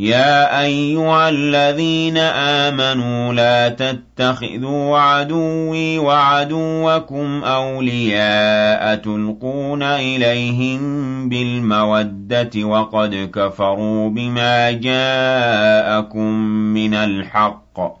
يا أيها الذين آمنوا لا تتخذوا عدوي وعدوكم أولياء تلقون إليهم بالمودة وقد كفروا بما جاءكم من الحق.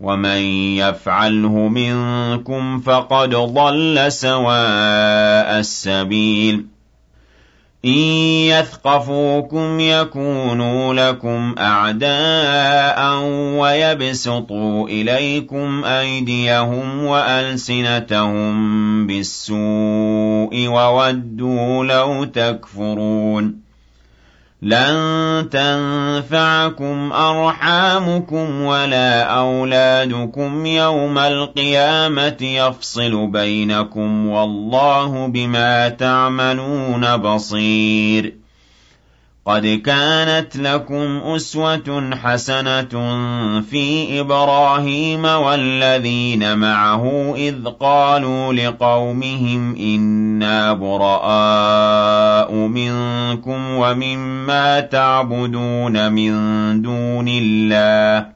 ومن يفعله منكم فقد ضل سواء السبيل إن يثقفوكم يكونوا لكم أعداء ويبسطوا إليكم أيديهم وألسنتهم بالسوء وودوا لو تكفرون لن تنفعكم أرحامكم ولا أولادكم يوم القيامة يفصل بينكم والله بما تعملون بصير. قد كانت لكم أسوة حسنة في إبراهيم والذين معه إذ قالوا لقومهم إنا براء منكم ومما تعبدون من دون الله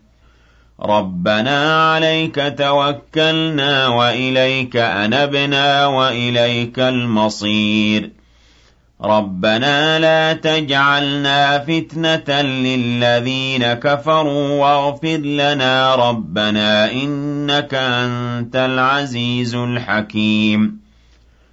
رَبَّنَا عَلَيْكَ تَوَكَّلْنَا وَإِلَيْكَ أَنَبْنَا وَإِلَيْكَ الْمَصِيرُ. رَبَّنَا لَا تَجْعَلْنَا فِتْنَةً لِّلَّذِينَ كَفَرُوا وَاغْفِرْ لَنَا رَبَّنَا إِنَّكَ أَنتَ الْعَزِيزُ الْحَكِيمُ.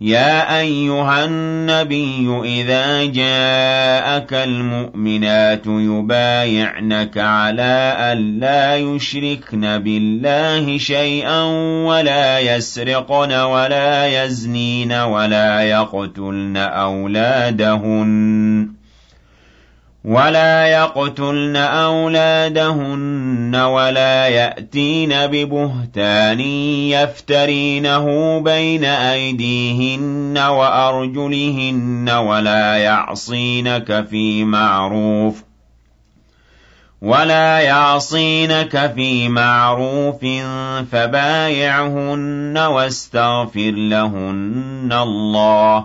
يَا أَيُّهَا النَّبِيُّ إِذَا جَاءَكَ الْمُؤْمِنَاتُ يُبَايِعْنَكَ عَلَىٰ أَن لَّا يُشْرِكْنَ بِاللَّهِ شَيْئًا وَلَا يَسْرِقْنَ وَلَا يَزْنِينَ وَلَا يَقْتُلْنَ أَوْلَادَهُنَّ. ولا يقتلن أولادهن ولا يأتين ببهتان يفترينه بين أيديهن وأرجلهن ولا يعصينك في معروف ولا يعصينك في معروف فبايعهن واستغفر لهن الله